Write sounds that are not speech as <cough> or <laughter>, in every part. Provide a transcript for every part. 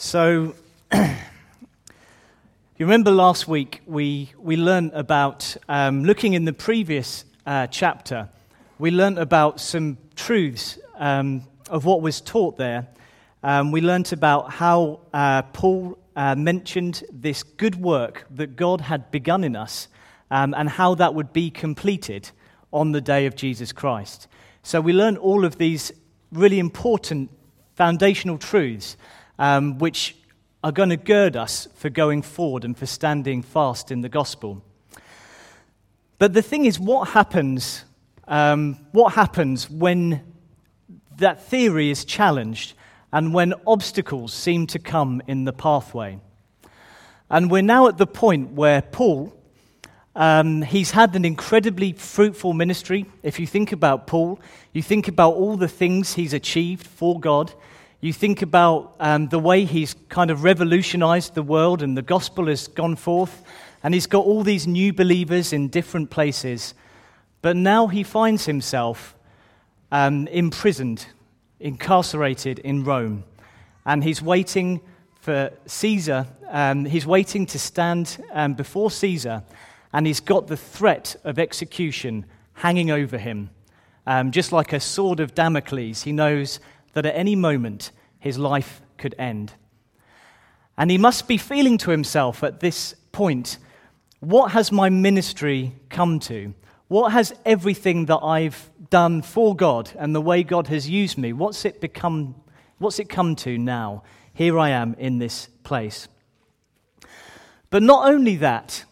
So, <clears throat> you remember last week we, we learned about, um, looking in the previous uh, chapter, we learned about some truths um, of what was taught there. Um, we learned about how uh, Paul uh, mentioned this good work that God had begun in us um, and how that would be completed on the day of Jesus Christ. So, we learned all of these really important foundational truths um, which are going to gird us for going forward and for standing fast in the gospel. But the thing is, what happens, um, what happens when that theory is challenged and when obstacles seem to come in the pathway? And we're now at the point where Paul, um, he's had an incredibly fruitful ministry. If you think about Paul, you think about all the things he's achieved for God. You think about um, the way he's kind of revolutionized the world and the gospel has gone forth, and he's got all these new believers in different places. But now he finds himself um, imprisoned, incarcerated in Rome, and he's waiting for Caesar. Um, he's waiting to stand um, before Caesar, and he's got the threat of execution hanging over him. Um, just like a sword of Damocles, he knows that at any moment his life could end. And he must be feeling to himself at this point what has my ministry come to? What has everything that I've done for God and the way God has used me, what's it become? What's it come to now? Here I am in this place. But not only that,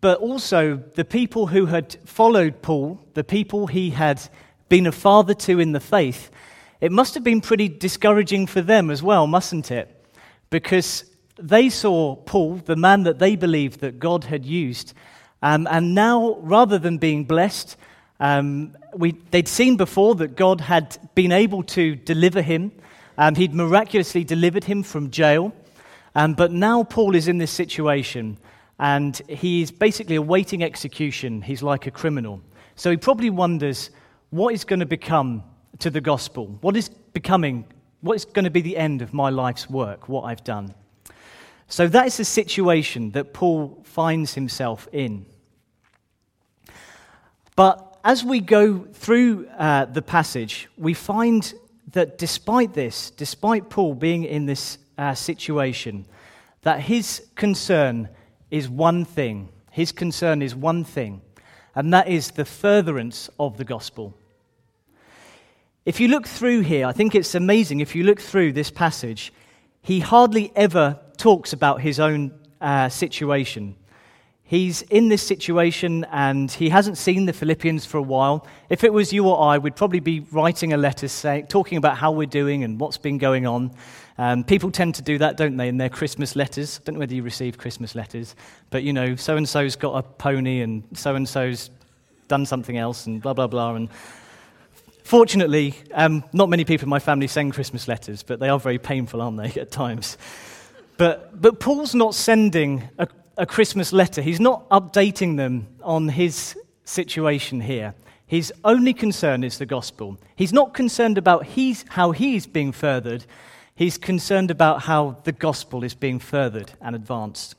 but also the people who had followed Paul, the people he had been a father to in the faith, it must have been pretty discouraging for them as well, mustn't it? Because they saw Paul, the man that they believed that God had used, um, and now, rather than being blessed, um, we, they'd seen before that God had been able to deliver him. Um, he'd miraculously delivered him from jail. Um, but now Paul is in this situation, and he's basically awaiting execution. He's like a criminal. So he probably wonders what is going to become to the gospel? What is becoming, what is going to be the end of my life's work, what I've done? So that is the situation that Paul finds himself in. But as we go through uh, the passage, we find that despite this, despite Paul being in this uh, situation, that his concern is one thing. His concern is one thing, and that is the furtherance of the gospel. If you look through here, I think it's amazing. If you look through this passage, he hardly ever talks about his own uh, situation. He's in this situation and he hasn't seen the Philippians for a while. If it was you or I, we'd probably be writing a letter say, talking about how we're doing and what's been going on. Um, people tend to do that, don't they, in their Christmas letters? I don't know whether you receive Christmas letters, but you know, so and so's got a pony and so and so's done something else and blah, blah, blah. And Fortunately, um, not many people in my family send Christmas letters, but they are very painful, aren't they, <laughs> at times? But, but Paul's not sending a, a Christmas letter. He's not updating them on his situation here. His only concern is the gospel. He's not concerned about he's, how he's being furthered, he's concerned about how the gospel is being furthered and advanced.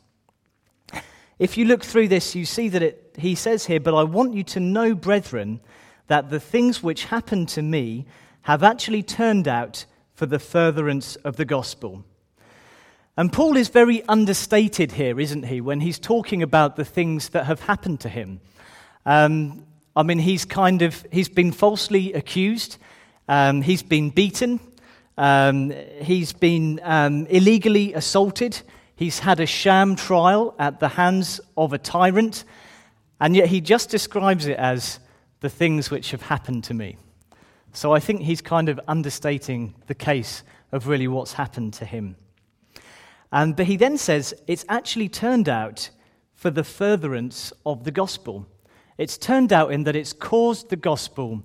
If you look through this, you see that it, he says here, But I want you to know, brethren, that the things which happened to me have actually turned out for the furtherance of the gospel. And Paul is very understated here, isn't he, when he's talking about the things that have happened to him. Um, I mean, he's kind of he's been falsely accused, um, he's been beaten, um, he's been um, illegally assaulted, he's had a sham trial at the hands of a tyrant, and yet he just describes it as the things which have happened to me. So I think he's kind of understating the case of really what's happened to him. And, but he then says it's actually turned out for the furtherance of the gospel. It's turned out in that it's caused the gospel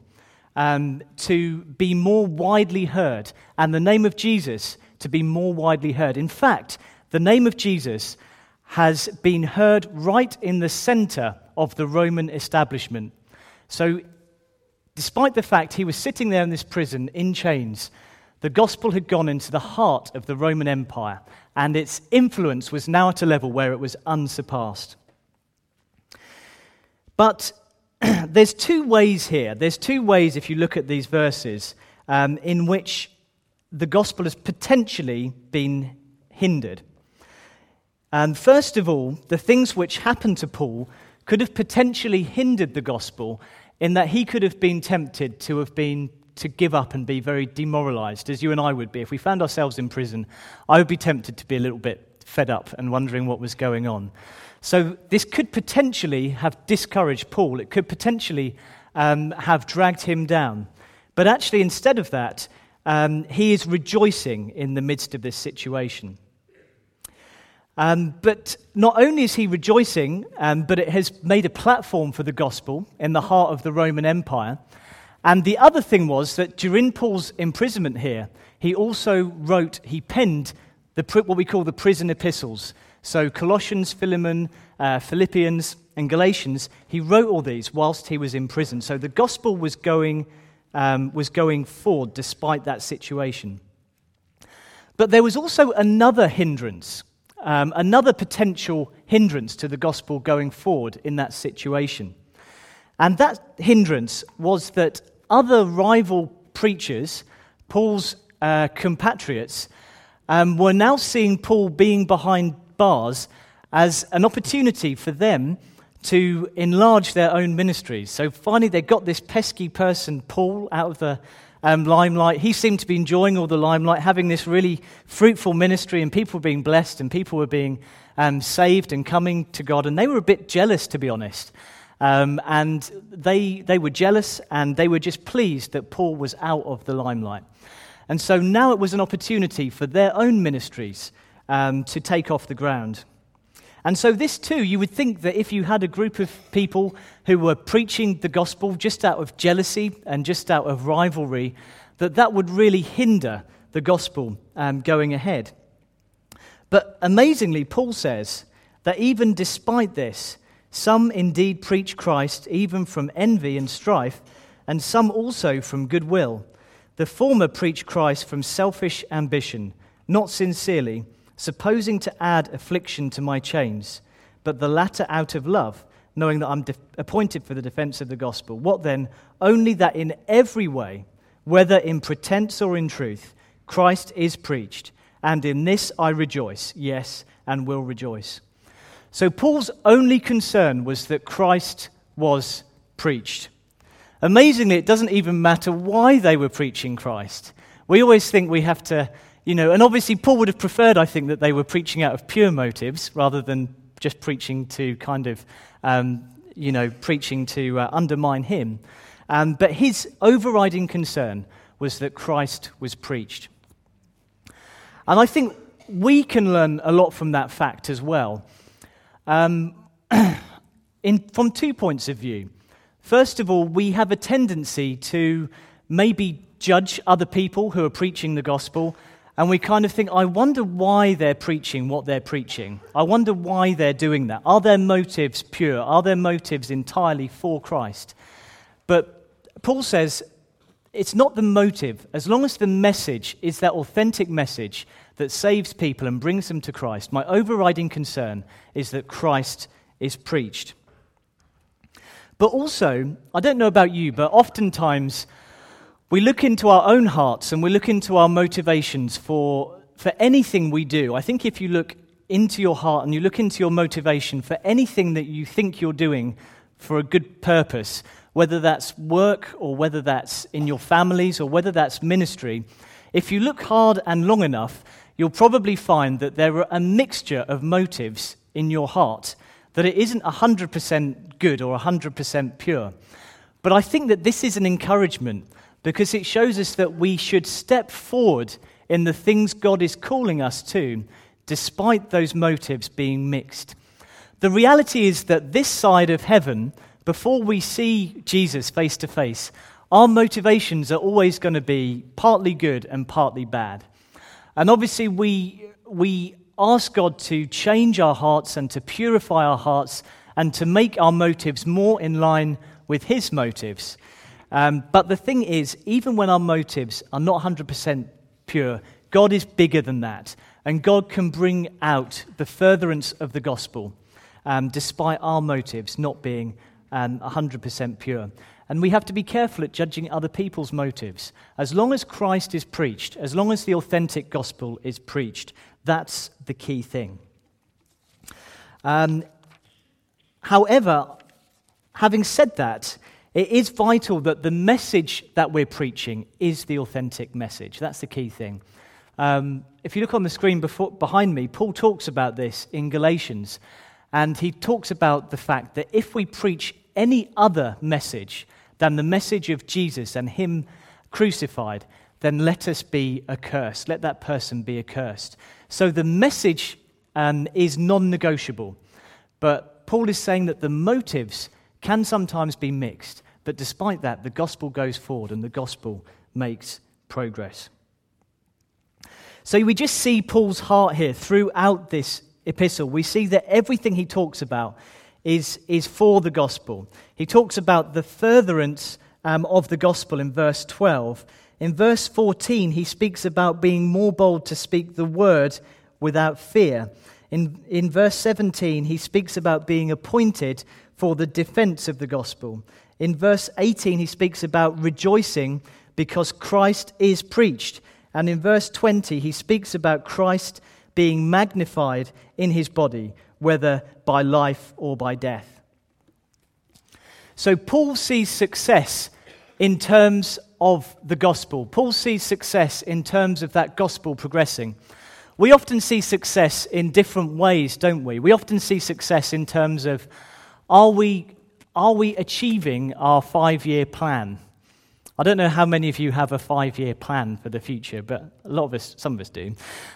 um, to be more widely heard and the name of Jesus to be more widely heard. In fact, the name of Jesus has been heard right in the center of the Roman establishment. So, despite the fact he was sitting there in this prison in chains, The gospel had gone into the heart of the Roman Empire, and its influence was now at a level where it was unsurpassed. But <clears throat> there's two ways here. There's two ways, if you look at these verses, um, in which the gospel has potentially been hindered. And first of all, the things which happened to Paul could have potentially hindered the gospel in that he could have been tempted to have been to give up and be very demoralized, as you and I would be. If we found ourselves in prison, I would be tempted to be a little bit fed up and wondering what was going on. So, this could potentially have discouraged Paul. It could potentially um, have dragged him down. But actually, instead of that, um, he is rejoicing in the midst of this situation. Um, but not only is he rejoicing, um, but it has made a platform for the gospel in the heart of the Roman Empire. And the other thing was that during Paul's imprisonment here, he also wrote, he penned the, what we call the prison epistles. So Colossians, Philemon, uh, Philippians, and Galatians, he wrote all these whilst he was in prison. So the gospel was going, um, was going forward despite that situation. But there was also another hindrance um, another potential hindrance to the gospel going forward in that situation. And that hindrance was that other rival preachers, Paul's uh, compatriots, um, were now seeing Paul being behind bars as an opportunity for them to enlarge their own ministries. So finally, they got this pesky person, Paul, out of the um, limelight. He seemed to be enjoying all the limelight, having this really fruitful ministry, and people were being blessed, and people were being um, saved and coming to God. And they were a bit jealous, to be honest. Um, and they, they were jealous, and they were just pleased that Paul was out of the limelight. And so now it was an opportunity for their own ministries um, to take off the ground. And so, this too, you would think that if you had a group of people who were preaching the gospel just out of jealousy and just out of rivalry, that that would really hinder the gospel um, going ahead. But amazingly, Paul says that even despite this, some indeed preach Christ even from envy and strife, and some also from goodwill. The former preach Christ from selfish ambition, not sincerely supposing to add affliction to my chains, but the latter out of love, knowing that I'm de- appointed for the defense of the gospel. What then? Only that in every way, whether in pretense or in truth, Christ is preached, and in this I rejoice, yes, and will rejoice. So Paul's only concern was that Christ was preached. Amazingly, it doesn't even matter why they were preaching Christ. We always think we have to you know, and obviously, Paul would have preferred, I think, that they were preaching out of pure motives rather than just preaching to kind of, um, you know, preaching to uh, undermine him. Um, but his overriding concern was that Christ was preached. And I think we can learn a lot from that fact as well, um, <clears throat> in, from two points of view. First of all, we have a tendency to maybe judge other people who are preaching the gospel and we kind of think, I wonder why they're preaching what they're preaching. I wonder why they're doing that. Are their motives pure? Are their motives entirely for Christ? But Paul says it's not the motive. As long as the message is that authentic message that saves people and brings them to Christ, my overriding concern is that Christ is preached. But also, I don't know about you, but oftentimes we look into our own hearts and we look into our motivations for, for anything we do. I think if you look into your heart and you look into your motivation for anything that you think you're doing for a good purpose, whether that's work or whether that's in your families or whether that's ministry, if you look hard and long enough, you'll probably find that there are a mixture of motives in your heart, that it isn't 100% good or 100% pure. But I think that this is an encouragement because it shows us that we should step forward in the things God is calling us to, despite those motives being mixed. The reality is that this side of heaven, before we see Jesus face to face, our motivations are always going to be partly good and partly bad. And obviously, we, we ask God to change our hearts and to purify our hearts and to make our motives more in line with His motives. Um, but the thing is, even when our motives are not 100% pure. God is bigger than that. And God can bring out the furtherance of the gospel um, despite our motives not being um, 100% pure. And we have to be careful at judging other people's motives. As long as Christ is preached, as long as the authentic gospel is preached, that's the key thing. Um, however, having said that, it is vital that the message that we're preaching is the authentic message. That's the key thing. Um, if you look on the screen before, behind me, Paul talks about this in Galatians. And he talks about the fact that if we preach any other message than the message of Jesus and Him crucified, then let us be accursed. Let that person be accursed. So the message um, is non negotiable. But Paul is saying that the motives can sometimes be mixed. But despite that, the gospel goes forward and the gospel makes progress. So we just see Paul's heart here throughout this epistle. We see that everything he talks about is, is for the gospel. He talks about the furtherance um, of the gospel in verse 12. In verse 14, he speaks about being more bold to speak the word without fear. In, in verse 17, he speaks about being appointed for the defense of the gospel. In verse 18, he speaks about rejoicing because Christ is preached. And in verse 20, he speaks about Christ being magnified in his body, whether by life or by death. So Paul sees success in terms of the gospel. Paul sees success in terms of that gospel progressing. We often see success in different ways, don't we? We often see success in terms of are we, are we achieving our five year plan? I don't know how many of you have a five year plan for the future, but a lot of us, some of us do.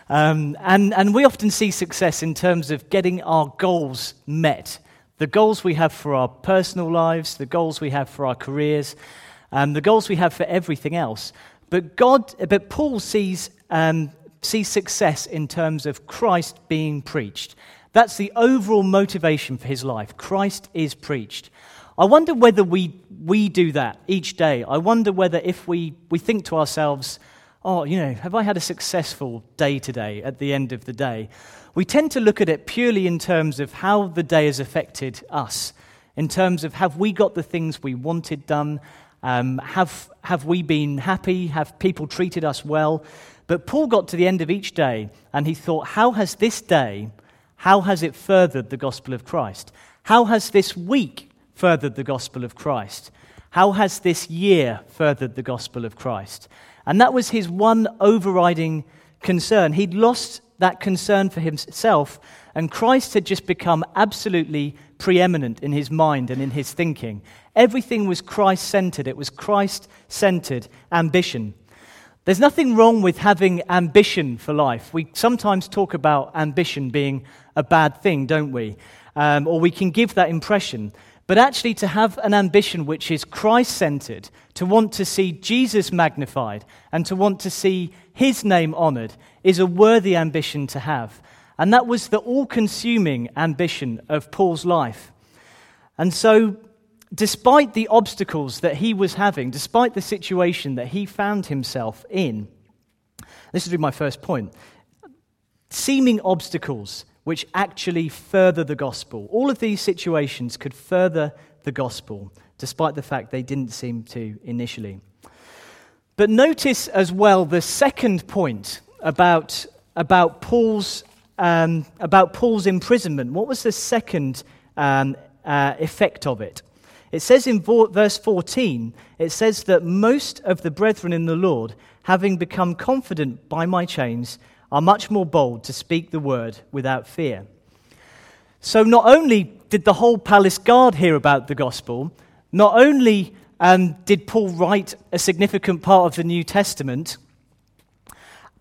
Um, and, and we often see success in terms of getting our goals met the goals we have for our personal lives, the goals we have for our careers, um, the goals we have for everything else. But, God, but Paul sees, um, sees success in terms of Christ being preached. That's the overall motivation for his life. Christ is preached. I wonder whether we, we do that each day. I wonder whether if we, we think to ourselves, oh, you know, have I had a successful day today at the end of the day? We tend to look at it purely in terms of how the day has affected us, in terms of have we got the things we wanted done? Um, have, have we been happy? Have people treated us well? But Paul got to the end of each day and he thought, how has this day, how has it furthered the gospel of Christ? How has this week furthered the gospel of Christ? How has this year furthered the gospel of Christ? And that was his one overriding concern. He'd lost that concern for himself, and Christ had just become absolutely preeminent in his mind and in his thinking. Everything was Christ centered, it was Christ centered ambition. There's nothing wrong with having ambition for life. We sometimes talk about ambition being a bad thing, don't we? Um, or we can give that impression. But actually, to have an ambition which is Christ centered, to want to see Jesus magnified, and to want to see his name honored, is a worthy ambition to have. And that was the all consuming ambition of Paul's life. And so, despite the obstacles that he was having, despite the situation that he found himself in, this would be my first point seeming obstacles which actually further the gospel. All of these situations could further the gospel, despite the fact they didn't seem to initially. But notice as well the second point about, about, Paul's, um, about Paul's imprisonment. What was the second um, uh, effect of it? It says in verse 14, it says that most of the brethren in the Lord, having become confident by my chains, are much more bold to speak the word without fear. So, not only did the whole palace guard hear about the gospel, not only um, did Paul write a significant part of the New Testament,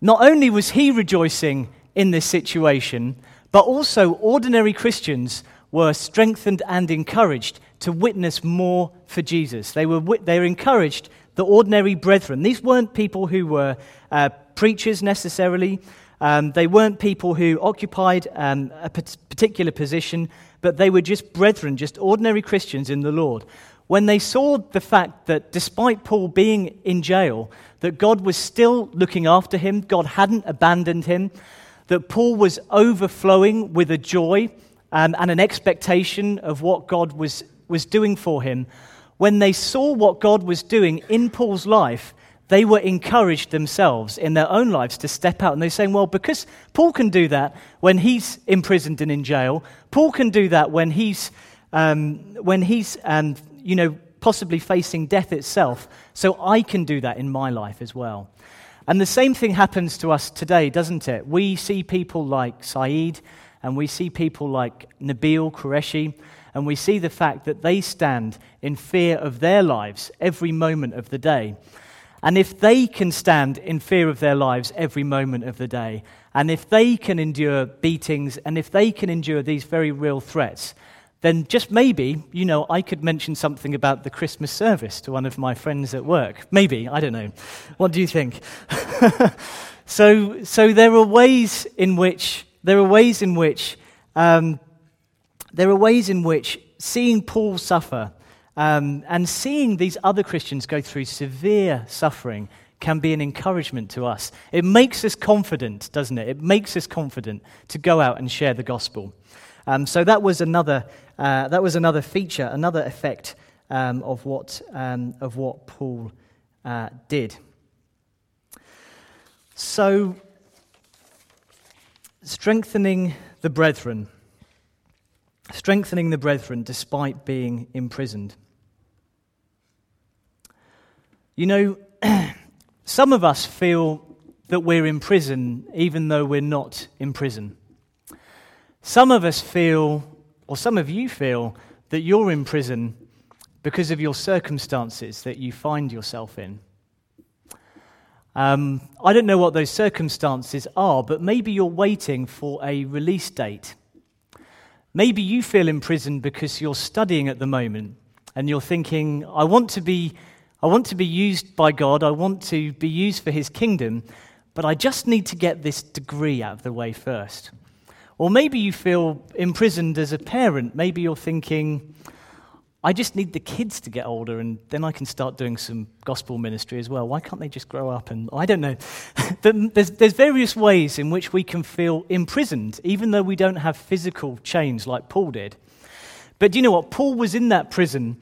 not only was he rejoicing in this situation, but also ordinary Christians were strengthened and encouraged to witness more for Jesus. They were, they were encouraged, the ordinary brethren. These weren't people who were uh, preachers necessarily, um, they weren't people who occupied um, a particular position, but they were just brethren, just ordinary Christians in the Lord, when they saw the fact that despite Paul being in jail, that God was still looking after him, God hadn't abandoned him, that Paul was overflowing with a joy um, and an expectation of what God was, was doing for him, when they saw what God was doing in Paul's life, they were encouraged themselves in their own lives to step out. And they're saying, well, because Paul can do that when he's imprisoned and in jail, Paul can do that when he's, um, when he's um, you know, possibly facing death itself. So I can do that in my life as well. And the same thing happens to us today, doesn't it? We see people like Saeed, and we see people like Nabil Qureshi, and we see the fact that they stand in fear of their lives every moment of the day. And if they can stand in fear of their lives every moment of the day, and if they can endure beatings, and if they can endure these very real threats, then just maybe, you know, I could mention something about the Christmas service to one of my friends at work. Maybe, I don't know. What do you think? <laughs> so, so there are ways in which, there are ways in which, um, there are ways in which seeing Paul suffer um, and seeing these other Christians go through severe suffering can be an encouragement to us. It makes us confident, doesn't it? It makes us confident to go out and share the gospel. Um, so that was another, uh, that was another feature, another effect um, of, what, um, of what Paul uh, did. So, strengthening the brethren. Strengthening the brethren despite being imprisoned. You know, <clears throat> some of us feel that we're in prison even though we're not in prison. Some of us feel, or some of you feel, that you're in prison because of your circumstances that you find yourself in. Um, I don't know what those circumstances are, but maybe you're waiting for a release date. Maybe you feel imprisoned because you're studying at the moment and you're thinking, I want to be I want to be used by God. I want to be used for His kingdom, but I just need to get this degree out of the way first. Or maybe you feel imprisoned as a parent. Maybe you're thinking, I just need the kids to get older and then I can start doing some gospel ministry as well. Why can't they just grow up? And I don't know. <laughs> there's, there's various ways in which we can feel imprisoned, even though we don't have physical chains like Paul did. But do you know what? Paul was in that prison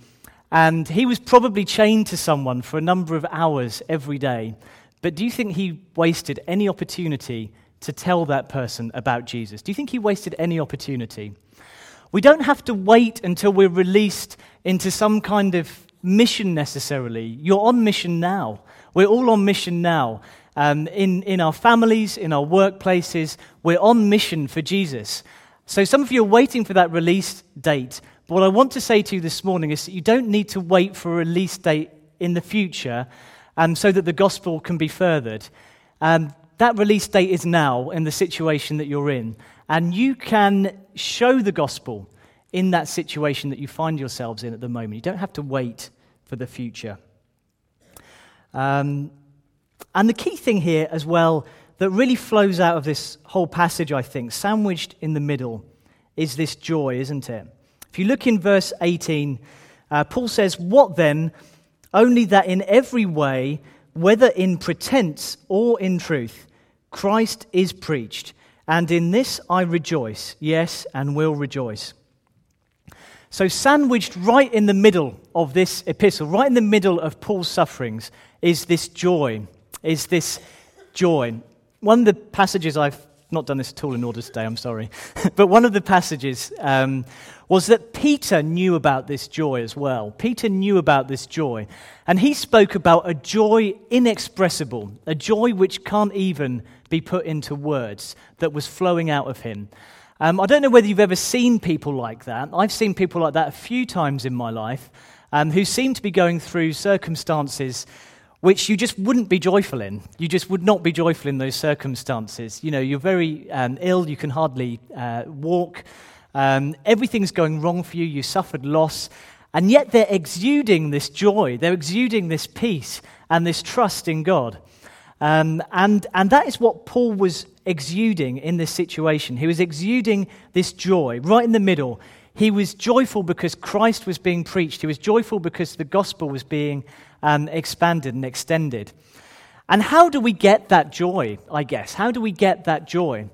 and he was probably chained to someone for a number of hours every day. But do you think he wasted any opportunity to tell that person about Jesus? Do you think he wasted any opportunity? We don't have to wait until we're released into some kind of mission necessarily. You're on mission now. We're all on mission now. Um, in, in our families, in our workplaces, we're on mission for Jesus. So some of you are waiting for that release date. But what I want to say to you this morning is that you don't need to wait for a release date in the future um, so that the gospel can be furthered. Um, that release date is now in the situation that you're in. And you can show the gospel in that situation that you find yourselves in at the moment. You don't have to wait for the future. Um, and the key thing here, as well, that really flows out of this whole passage, I think, sandwiched in the middle, is this joy, isn't it? If you look in verse 18, uh, Paul says, What then? Only that in every way, whether in pretense or in truth, Christ is preached. And in this I rejoice, yes, and will rejoice. So, sandwiched right in the middle of this epistle, right in the middle of Paul's sufferings, is this joy. Is this joy. One of the passages I've not done this at all in order today, I'm sorry. <laughs> but one of the passages um, was that Peter knew about this joy as well. Peter knew about this joy. And he spoke about a joy inexpressible, a joy which can't even be put into words, that was flowing out of him. Um, I don't know whether you've ever seen people like that. I've seen people like that a few times in my life um, who seem to be going through circumstances which you just wouldn't be joyful in. You just would not be joyful in those circumstances. You know, you're very um, ill, you can hardly uh, walk, um, everything's going wrong for you, you suffered loss, and yet they're exuding this joy, they're exuding this peace and this trust in God. Um, and, and that is what Paul was exuding in this situation. He was exuding this joy right in the middle. He was joyful because Christ was being preached. He was joyful because the gospel was being um, expanded and extended. And how do we get that joy, I guess? How do we get that joy?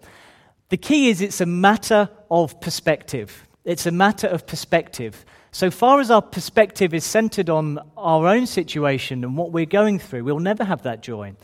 The key is it's a matter of perspective. It's a matter of perspective. So far as our perspective is centered on our own situation and what we're going through, we'll never have that joy.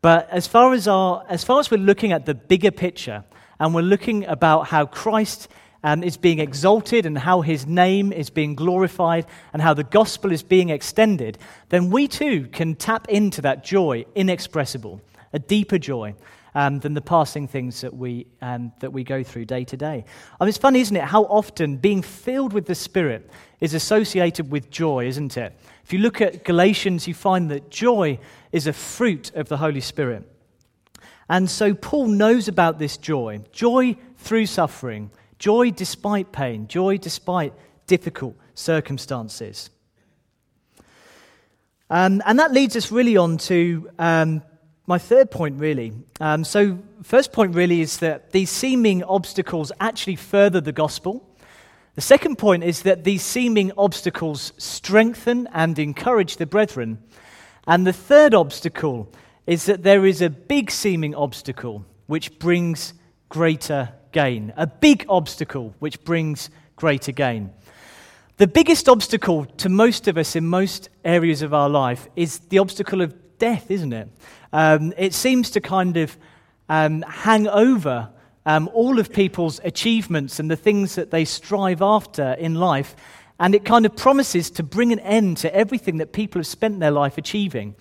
But as far as, our, as far as we're looking at the bigger picture and we're looking about how Christ um, is being exalted and how his name is being glorified and how the gospel is being extended, then we too can tap into that joy inexpressible, a deeper joy um, than the passing things that we, um, that we go through day to day. I mean, it's funny, isn't it, how often being filled with the Spirit is associated with joy, isn't it? If you look at Galatians, you find that joy is a fruit of the Holy Spirit. And so Paul knows about this joy joy through suffering, joy despite pain, joy despite difficult circumstances. Um, and that leads us really on to um, my third point, really. Um, so, first point really is that these seeming obstacles actually further the gospel. The second point is that these seeming obstacles strengthen and encourage the brethren. And the third obstacle is that there is a big seeming obstacle which brings greater gain. A big obstacle which brings greater gain. The biggest obstacle to most of us in most areas of our life is the obstacle of death, isn't it? Um, it seems to kind of um, hang over um, all of people's achievements and the things that they strive after in life. And it kind of promises to bring an end to everything that people have spent their life achieving.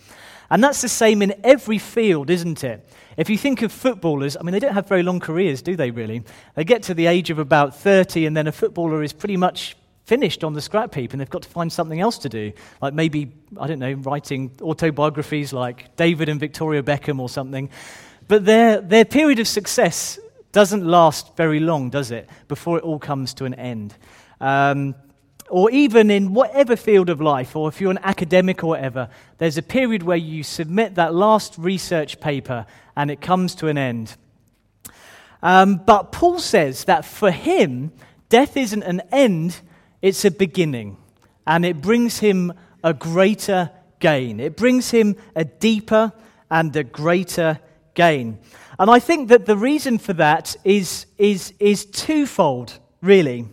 And that's the same in every field, isn't it? If you think of footballers, I mean, they don't have very long careers, do they really? They get to the age of about 30, and then a footballer is pretty much finished on the scrap heap and they've got to find something else to do. Like maybe, I don't know, writing autobiographies like David and Victoria Beckham or something. But their, their period of success doesn't last very long, does it, before it all comes to an end. Um, or even in whatever field of life, or if you're an academic or whatever, there's a period where you submit that last research paper and it comes to an end. Um, but Paul says that for him, death isn't an end, it's a beginning, and it brings him a greater gain. It brings him a deeper and a greater gain. And I think that the reason for that is, is, is twofold, really.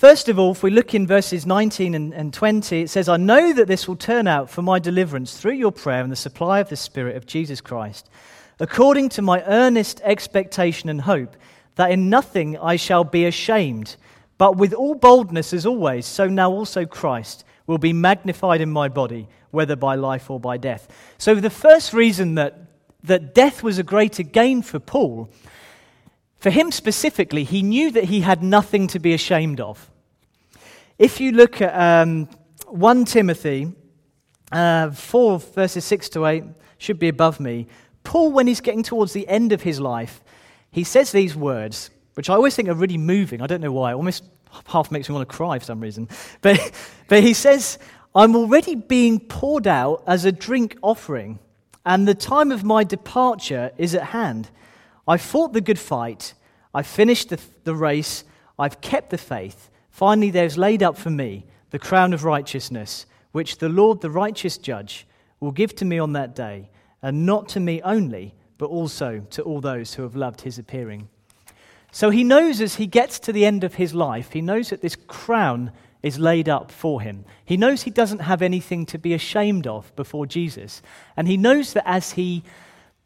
First of all, if we look in verses 19 and, and 20, it says, I know that this will turn out for my deliverance through your prayer and the supply of the Spirit of Jesus Christ, according to my earnest expectation and hope that in nothing I shall be ashamed but with all boldness, as always, so now also Christ will be magnified in my body, whether by life or by death. So, the first reason that, that death was a greater gain for Paul, for him specifically, he knew that he had nothing to be ashamed of. If you look at um, 1 Timothy uh, 4, verses 6 to 8, should be above me, Paul, when he's getting towards the end of his life, he says these words which I always think are really moving. I don't know why. It almost half makes me want to cry for some reason. <laughs> But, but he says, I'm already being poured out as a drink offering, and the time of my departure is at hand. I fought the good fight, I finished the, the race, I've kept the faith. Finally, there's laid up for me the crown of righteousness, which the Lord, the righteous judge, will give to me on that day, and not to me only, but also to all those who have loved his appearing. So he knows as he gets to the end of his life, he knows that this crown is laid up for him. He knows he doesn't have anything to be ashamed of before Jesus. And he knows that as he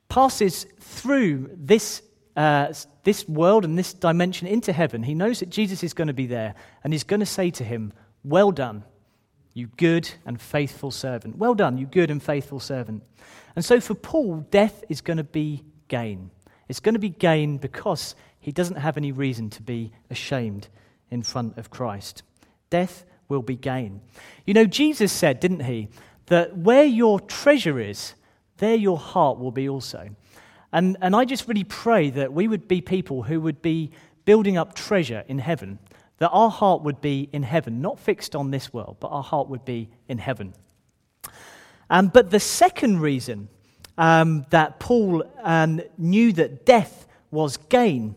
passes through this, uh, this world and this dimension into heaven, he knows that Jesus is going to be there and he's going to say to him, Well done, you good and faithful servant. Well done, you good and faithful servant. And so for Paul, death is going to be gain. It's going to be gain because he doesn't have any reason to be ashamed in front of Christ. Death will be gain. You know, Jesus said, didn't he, that where your treasure is, there your heart will be also. And, and I just really pray that we would be people who would be building up treasure in heaven, that our heart would be in heaven, not fixed on this world, but our heart would be in heaven. Um, but the second reason um, that Paul um, knew that death was gain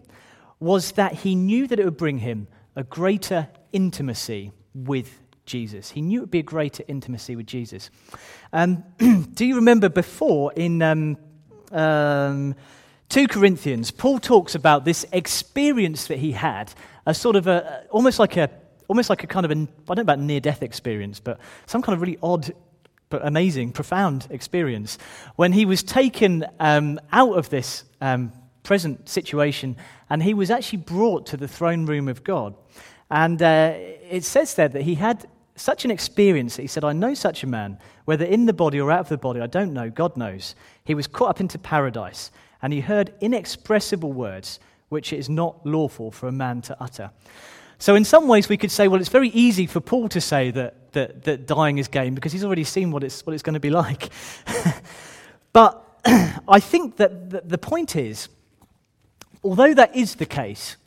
was that he knew that it would bring him a greater intimacy with Jesus. He knew it would be a greater intimacy with Jesus. Um, <clears throat> do you remember before in um, um, 2 Corinthians, Paul talks about this experience that he had, a sort of a, almost like a, almost like a kind of a, I don't know about near death experience, but some kind of really odd but amazing, profound experience when he was taken um, out of this um, present situation and he was actually brought to the throne room of God. And uh, it says there that he had such an experience that he said, I know such a man, whether in the body or out of the body, I don't know, God knows. He was caught up into paradise and he heard inexpressible words which it is not lawful for a man to utter. So, in some ways, we could say, well, it's very easy for Paul to say that, that, that dying is gain because he's already seen what it's, what it's going to be like. <laughs> but <clears throat> I think that the, the point is, although that is the case,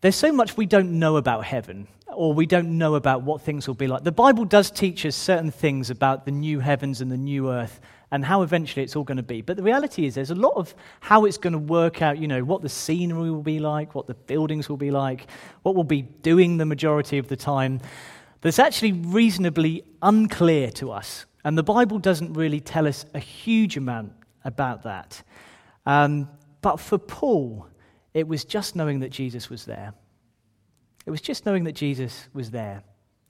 there's so much we don't know about heaven or we don't know about what things will be like. The Bible does teach us certain things about the new heavens and the new earth and how eventually it's all going to be. But the reality is, there's a lot of how it's going to work out, you know, what the scenery will be like, what the buildings will be like, what we'll be doing the majority of the time, that's actually reasonably unclear to us. And the Bible doesn't really tell us a huge amount about that. Um, but for Paul, it was just knowing that Jesus was there. It was just knowing that Jesus was there,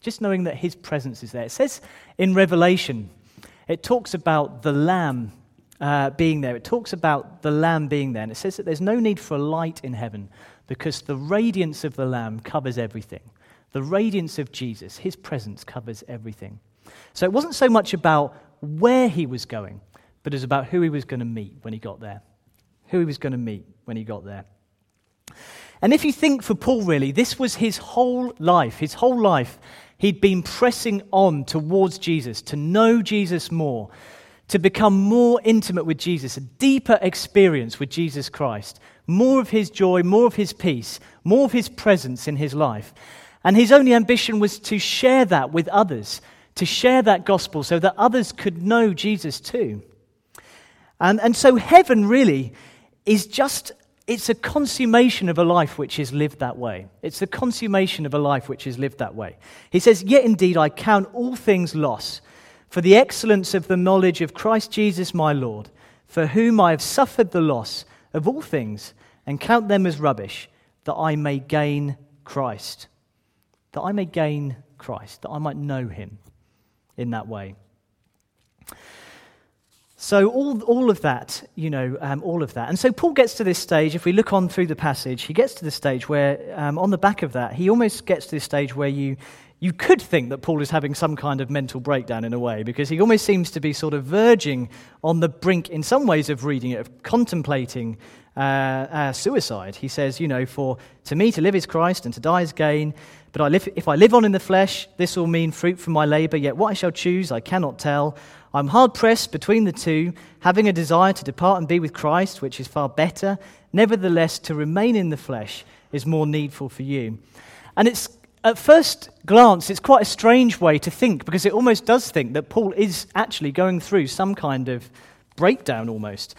just knowing that his presence is there. It says in Revelation, it talks about the Lamb uh, being there. It talks about the Lamb being there. And it says that there's no need for a light in heaven because the radiance of the Lamb covers everything. The radiance of Jesus, his presence covers everything. So it wasn't so much about where he was going, but it was about who he was going to meet when he got there. Who he was going to meet when he got there. And if you think for Paul, really, this was his whole life. His whole life He'd been pressing on towards Jesus, to know Jesus more, to become more intimate with Jesus, a deeper experience with Jesus Christ, more of his joy, more of his peace, more of his presence in his life. And his only ambition was to share that with others, to share that gospel so that others could know Jesus too. And, and so heaven really is just it's a consummation of a life which is lived that way. It's the consummation of a life which is lived that way. He says, Yet indeed I count all things loss for the excellence of the knowledge of Christ Jesus my Lord, for whom I have suffered the loss of all things, and count them as rubbish, that I may gain Christ. That I may gain Christ, that I might know him in that way. So, all, all of that, you know, um, all of that. And so, Paul gets to this stage, if we look on through the passage, he gets to the stage where, um, on the back of that, he almost gets to this stage where you, you could think that Paul is having some kind of mental breakdown in a way, because he almost seems to be sort of verging on the brink, in some ways, of reading it, of contemplating uh, uh, suicide. He says, you know, for to me to live is Christ and to die is gain. But I live, if I live on in the flesh, this will mean fruit from my labor. Yet what I shall choose, I cannot tell. I'm hard pressed between the two, having a desire to depart and be with Christ, which is far better. Nevertheless, to remain in the flesh is more needful for you. And it's at first glance, it's quite a strange way to think because it almost does think that Paul is actually going through some kind of breakdown almost.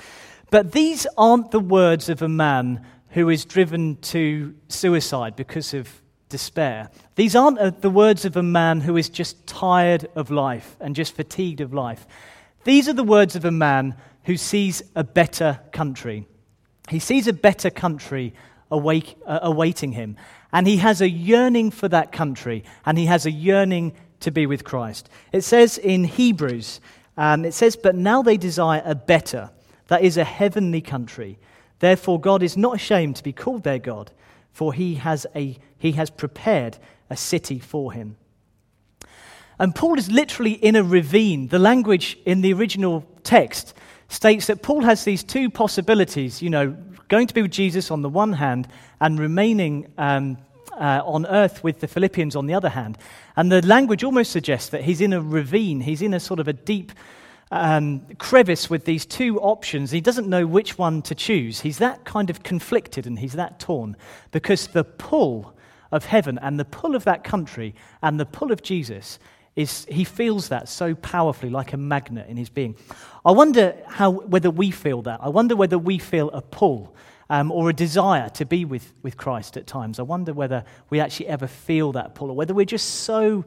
But these aren't the words of a man who is driven to suicide because of despair. These aren't uh, the words of a man who is just tired of life and just fatigued of life. These are the words of a man who sees a better country. He sees a better country awake, uh, awaiting him, and he has a yearning for that country, and he has a yearning to be with Christ. It says in Hebrews, um, it says, But now they desire a better, that is, a heavenly country. Therefore, God is not ashamed to be called their God for he has, a, he has prepared a city for him. And Paul is literally in a ravine. The language in the original text states that Paul has these two possibilities, you know, going to be with Jesus on the one hand and remaining um, uh, on earth with the Philippians on the other hand. And the language almost suggests that he's in a ravine, he's in a sort of a deep um, crevice with these two options. He doesn't know which one to choose. He's that kind of conflicted and he's that torn because the pull of heaven and the pull of that country and the pull of Jesus is he feels that so powerfully like a magnet in his being. I wonder how whether we feel that. I wonder whether we feel a pull um, or a desire to be with, with Christ at times. I wonder whether we actually ever feel that pull, or whether we're just so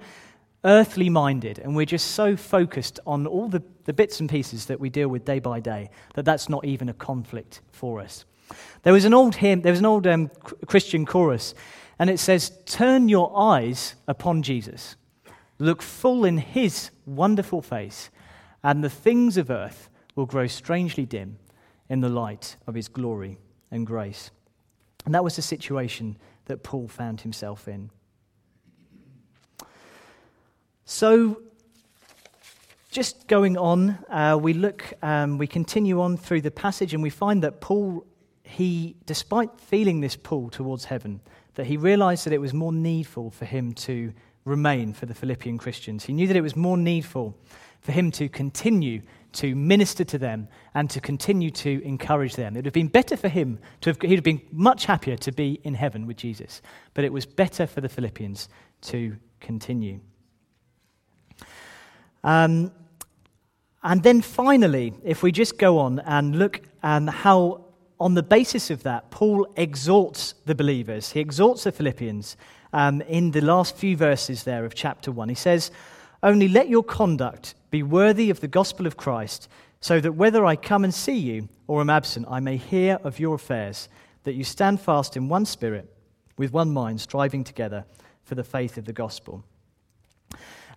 earthly minded and we're just so focused on all the, the bits and pieces that we deal with day by day that that's not even a conflict for us. There was an old hymn, there was an old um, Christian chorus, and it says, Turn your eyes upon Jesus, look full in his wonderful face, and the things of earth will grow strangely dim in the light of his glory and grace. And that was the situation that Paul found himself in. So, just going on, uh, we look, um, we continue on through the passage, and we find that Paul, he, despite feeling this pull towards heaven, that he realized that it was more needful for him to remain for the Philippian Christians. He knew that it was more needful for him to continue to minister to them and to continue to encourage them. It would have been better for him to have, he'd have been much happier to be in heaven with Jesus, but it was better for the Philippians to continue. Um, and then finally, if we just go on and look at how, on the basis of that, Paul exhorts the believers, he exhorts the Philippians um, in the last few verses there of chapter 1. He says, Only let your conduct be worthy of the gospel of Christ, so that whether I come and see you or am absent, I may hear of your affairs, that you stand fast in one spirit, with one mind, striving together for the faith of the gospel.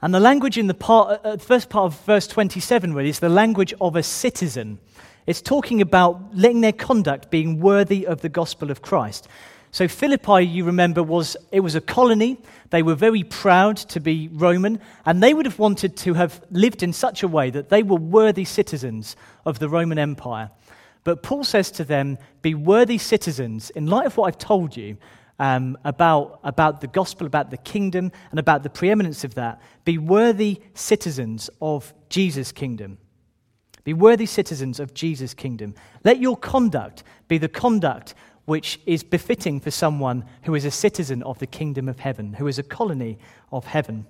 And the language in the part, uh, uh first part of verse 27 really is the language of a citizen. It's talking about letting their conduct being worthy of the gospel of Christ. So Philippi, you remember, was it was a colony. They were very proud to be Roman, and they would have wanted to have lived in such a way that they were worthy citizens of the Roman Empire. But Paul says to them, "Be worthy citizens in light of what I've told you." Um, about, about the gospel, about the kingdom, and about the preeminence of that. Be worthy citizens of Jesus' kingdom. Be worthy citizens of Jesus' kingdom. Let your conduct be the conduct which is befitting for someone who is a citizen of the kingdom of heaven, who is a colony of heaven.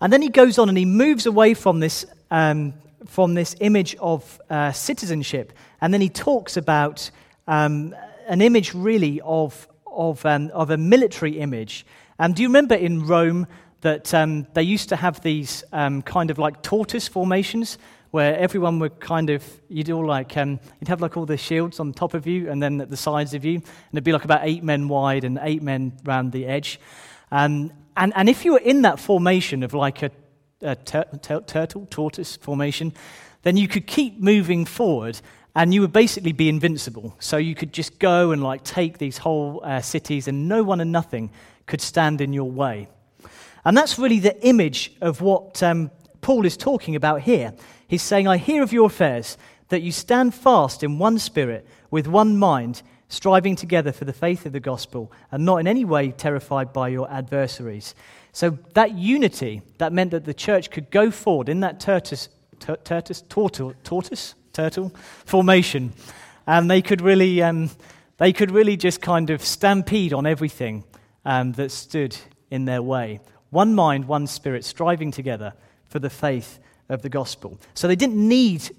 And then he goes on and he moves away from this, um, from this image of uh, citizenship, and then he talks about um, an image really of, of, um, of a military image. And do you remember in Rome that um, they used to have these um, kind of like tortoise formations? where everyone would kind of, you'd all like, um, you'd have like all the shields on top of you and then at the sides of you, and it'd be like about eight men wide and eight men round the edge. Um, and, and if you were in that formation of like a, a tur- tur- turtle, tortoise formation, then you could keep moving forward and you would basically be invincible. So you could just go and like take these whole uh, cities and no one and nothing could stand in your way. And that's really the image of what um, Paul is talking about here. He's saying, I hear of your affairs, that you stand fast in one spirit, with one mind, striving together for the faith of the gospel, and not in any way terrified by your adversaries. So that unity, that meant that the church could go forward in that tortoise, tortoise, tortoise, tortoise, turtle formation, and they could really, um, they could really just kind of stampede on everything um, that stood in their way. One mind, one spirit, striving together for the faith of the gospel. So they didn't need,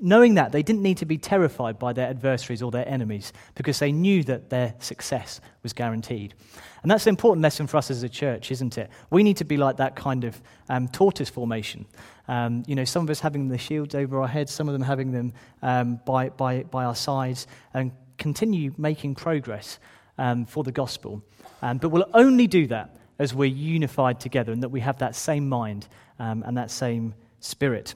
knowing that, they didn't need to be terrified by their adversaries or their enemies because they knew that their success was guaranteed. And that's an important lesson for us as a church, isn't it? We need to be like that kind of um, tortoise formation. Um, you know, some of us having the shields over our heads, some of them having them um, by, by, by our sides, and continue making progress um, for the gospel. Um, but we'll only do that as we're unified together and that we have that same mind um, and that same Spirit.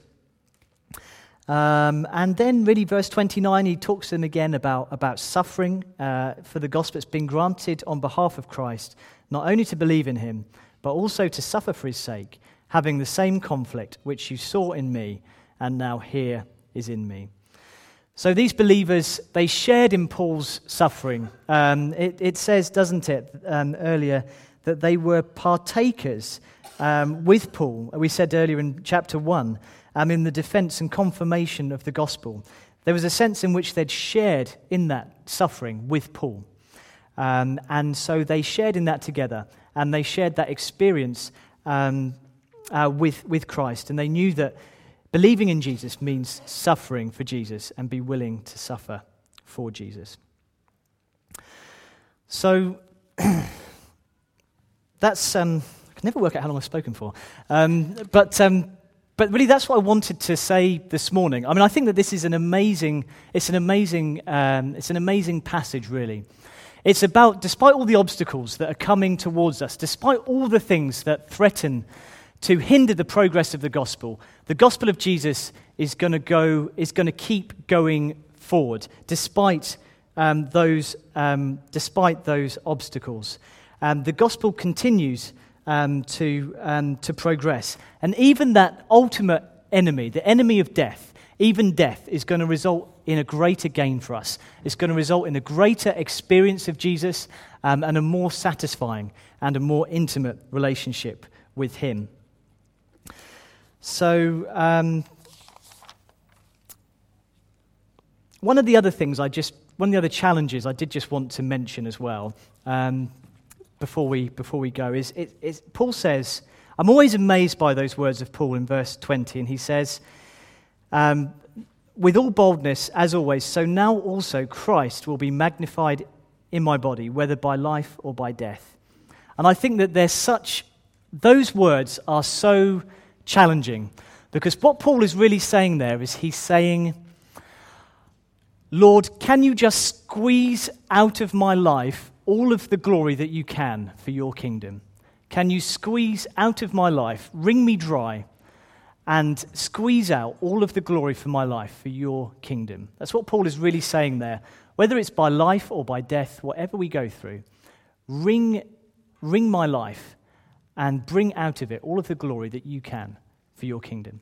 Um, and then, really, verse 29, he talks to them again about, about suffering uh, for the gospel that's been granted on behalf of Christ, not only to believe in him, but also to suffer for his sake, having the same conflict which you saw in me and now hear is in me. So these believers, they shared in Paul's suffering. Um, it, it, says, doesn't it, um, earlier, that they were partakers um, with Paul, we said earlier in chapter 1, um, in the defense and confirmation of the gospel. There was a sense in which they'd shared in that suffering with Paul. Um, and so they shared in that together, and they shared that experience um, uh, with, with Christ. And they knew that believing in Jesus means suffering for Jesus and be willing to suffer for Jesus. So <clears throat> that's, um, I can never work out how long I've spoken for. Um, but, um, but really, that's what I wanted to say this morning. I mean, I think that this is an amazing, it's an amazing, um, it's an amazing passage, really. It's about, despite all the obstacles that are coming towards us, despite all the things that threaten to hinder the progress of the gospel, the gospel of Jesus is going to go, is going to keep going forward, despite um, those, um, despite those obstacles. Um, the gospel continues um, to, um, to progress. And even that ultimate enemy, the enemy of death, even death, is going to result in a greater gain for us. It's going to result in a greater experience of Jesus um, and a more satisfying and a more intimate relationship with Him. So, um, one of the other things I just, one of the other challenges I did just want to mention as well um, before, we, before we go is it's, Paul says, I'm always amazed by those words of Paul in verse 20, and he says, um, with all boldness, as always, so now also Christ will be magnified in my body, whether by life or by death. And I think that there's such, those words are so challenging because what Paul is really saying there is he's saying, Lord, can you just squeeze out of my life all of the glory that you can for your kingdom? Can you squeeze out of my life, wring me dry, and squeeze out all of the glory for my life for your kingdom. That's what Paul is really saying there. Whether it's by life or by death, whatever we go through, wring, wring my life and bring out of it all of the glory that you can for your kingdom.